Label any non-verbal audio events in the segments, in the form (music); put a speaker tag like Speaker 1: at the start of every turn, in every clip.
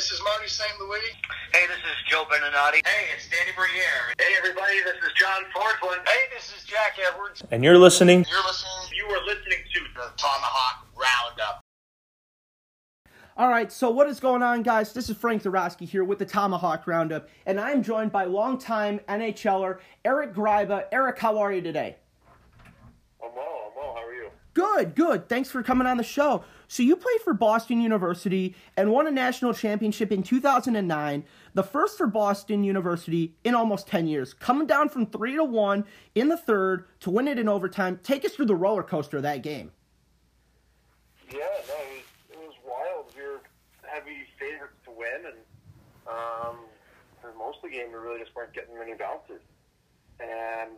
Speaker 1: this is Marty St. Louis.
Speaker 2: Hey, this is Joe Beninati.
Speaker 3: Hey, it's Danny Briere. Hey, everybody, this is John Forslund.
Speaker 1: Hey, this is Jack Edwards.
Speaker 4: And you're listening.
Speaker 1: You're listening.
Speaker 3: You are listening to
Speaker 1: The Tomahawk Roundup.
Speaker 5: All right, so what is going on, guys? This is Frank Zarowski here with the Tomahawk Roundup, and I am joined by longtime NHLer Eric Gryba. Eric, how are you today?
Speaker 3: I'm well. I'm well. How are you?
Speaker 5: Good, good. Thanks for coming on the show. So you played for Boston University and won a national championship in 2009, the first for Boston University in almost 10 years. Coming down from 3 to 1 in the third to win it in overtime. Take us through the roller coaster of that game.
Speaker 3: Yeah, no, it was, it was wild. We were heavy favorites to win, and um, for most of the game, we really just weren't getting many bounces. And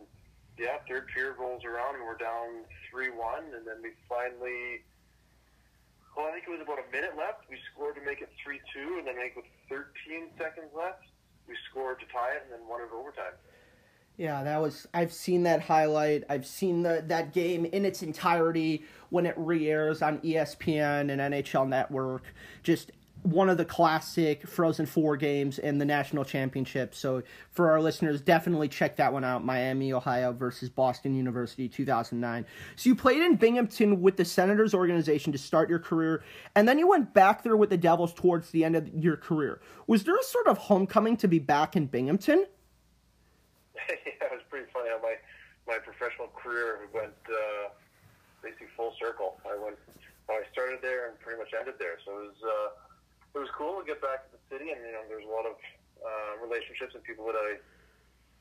Speaker 3: yeah, third period rolls around, and we're down three-one, and then we finally. Well, I think it was about a minute left. We scored to make it three-two, and then I think with 13 seconds left, we scored to tie it, and then won it overtime.
Speaker 5: Yeah, that was. I've seen that highlight. I've seen the that game in its entirety when it re-airs on ESPN and NHL Network. Just one of the classic Frozen Four games in the national championship. So for our listeners, definitely check that one out. Miami, Ohio versus Boston University, 2009. So you played in Binghamton with the Senators organization to start your career, and then you went back there with the Devils towards the end of your career. Was there a sort of homecoming to be back in Binghamton? (laughs)
Speaker 3: yeah, it was pretty funny how my my professional career went uh, basically full circle. I went, I started there and pretty much ended there. So it was uh, it was cool to get back to the city, and you know, there's a lot of uh, relationships and people that I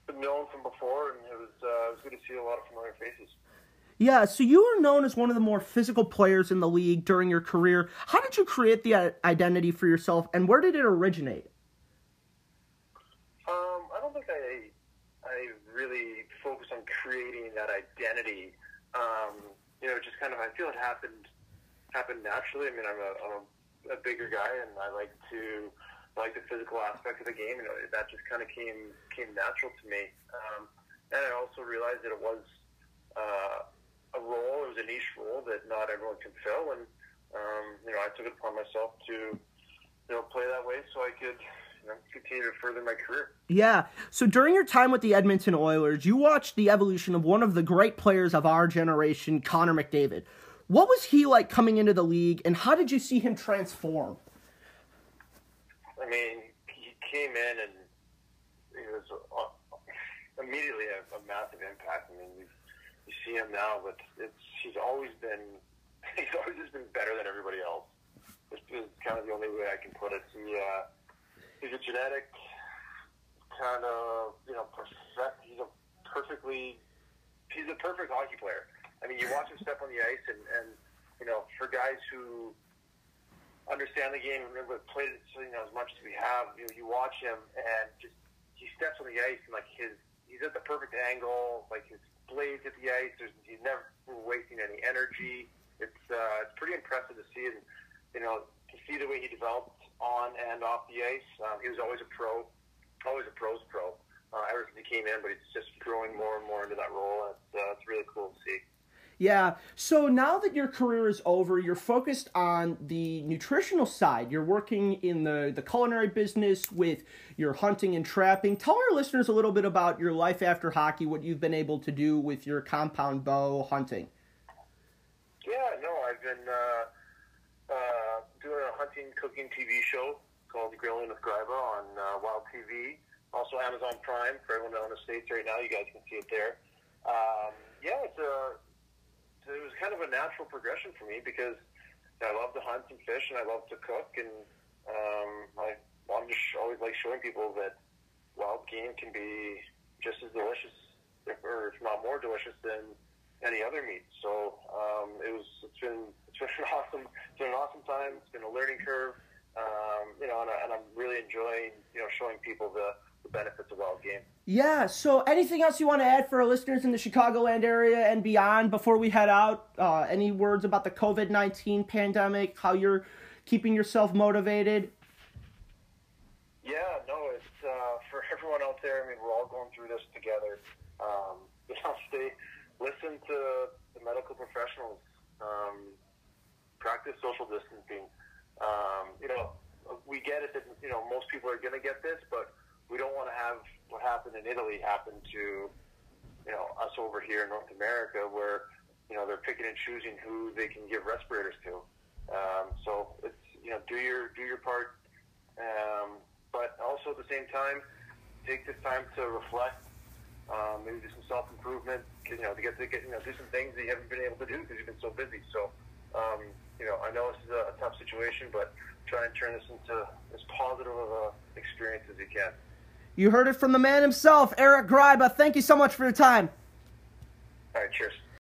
Speaker 3: had known from before, and it was uh, it was good to see a lot of familiar faces.
Speaker 5: Yeah, so you were known as one of the more physical players in the league during your career. How did you create the identity for yourself, and where did it originate?
Speaker 3: Um, I don't think I I really focused on creating that identity. Um, you know, just kind of I feel it happened happened naturally. I mean, I'm a, I'm a, a bigger guy, and I like to I like the physical aspect of the game. Know, that just kind of came came natural to me. Um, and I also realized that it was uh, a role. It was a niche role that not everyone can fill, and um, you know, I took it upon myself to you know play that way so I could continue to further my career.
Speaker 5: Yeah, so during your time with the Edmonton Oilers, you watched the evolution of one of the great players of our generation, Connor McDavid. What was he like coming into the league, and how did you see him transform?
Speaker 3: I mean, he came in and he was uh, immediately a, a massive impact. I mean, you, you see him now, but it's he's always been (laughs) he's always just been better than everybody else. This is kind of the only way I can put it. He uh, he's a genetic kind of you know perfect. He's a perfectly he's a perfect hockey player. I mean, you watch him step on the ice, and and you know, for guys who understand the game and remember played it you know as much as we have, you know, you watch him and just he steps on the ice and like his he's at the perfect angle, like his blades at the ice. There's, he's never wasting any energy. It's uh, it's pretty impressive to see, and you know, to see the way he developed on and off the ice. Um, he was always a pro, always a pro's pro. Uh, ever since he came in, but he's just growing more and more into that role, and it's, uh, it's really cool to see.
Speaker 5: Yeah, so now that your career is over, you're focused on the nutritional side. You're working in the, the culinary business with your hunting and trapping. Tell our listeners a little bit about your life after hockey, what you've been able to do with your compound bow hunting.
Speaker 3: Yeah, no, I've been uh, uh, doing a hunting cooking TV show called Grilling with Gryba on uh, Wild TV. Also Amazon Prime for everyone in the States right now. You guys can see it there. Um, yeah, it's a, it was kind of a natural progression for me because I love to hunt and fish and I love to cook and um, I to sh- always like showing people that wild game can be just as delicious, or if not more delicious than any other meat. So um, it was it's been it's been an (laughs) awesome it's been an awesome time. It's been a learning curve. Um, you know, and, I, and I'm really enjoying you know showing people the, the benefits of wild game.
Speaker 5: Yeah, so anything else you want to add for our listeners in the Chicagoland area and beyond before we head out? Uh, any words about the COVID 19 pandemic, how you're keeping yourself motivated?
Speaker 3: Yeah, no, it's uh, for (laughs) everyone out there. I mean, we're all going through this together. Um, (laughs) you know, stay, listen to the medical professionals. Um, practice social distancing. Um, you know, we get it that you know most people are going to get this, but we don't want to have what happened in Italy happen to you know us over here in North America, where you know they're picking and choosing who they can give respirators to. Um, so it's you know do your do your part, um, but also at the same time take this time to reflect. Um, maybe do some self improvement. You know, to get to get you know do some things that you haven't been able to do because you've been so busy. So, um, you know, I know this is a, a tough situation, but try and turn this into as positive of a experience as you can.
Speaker 5: You heard it from the man himself, Eric Gryba. Thank you so much for your time.
Speaker 3: All right, cheers.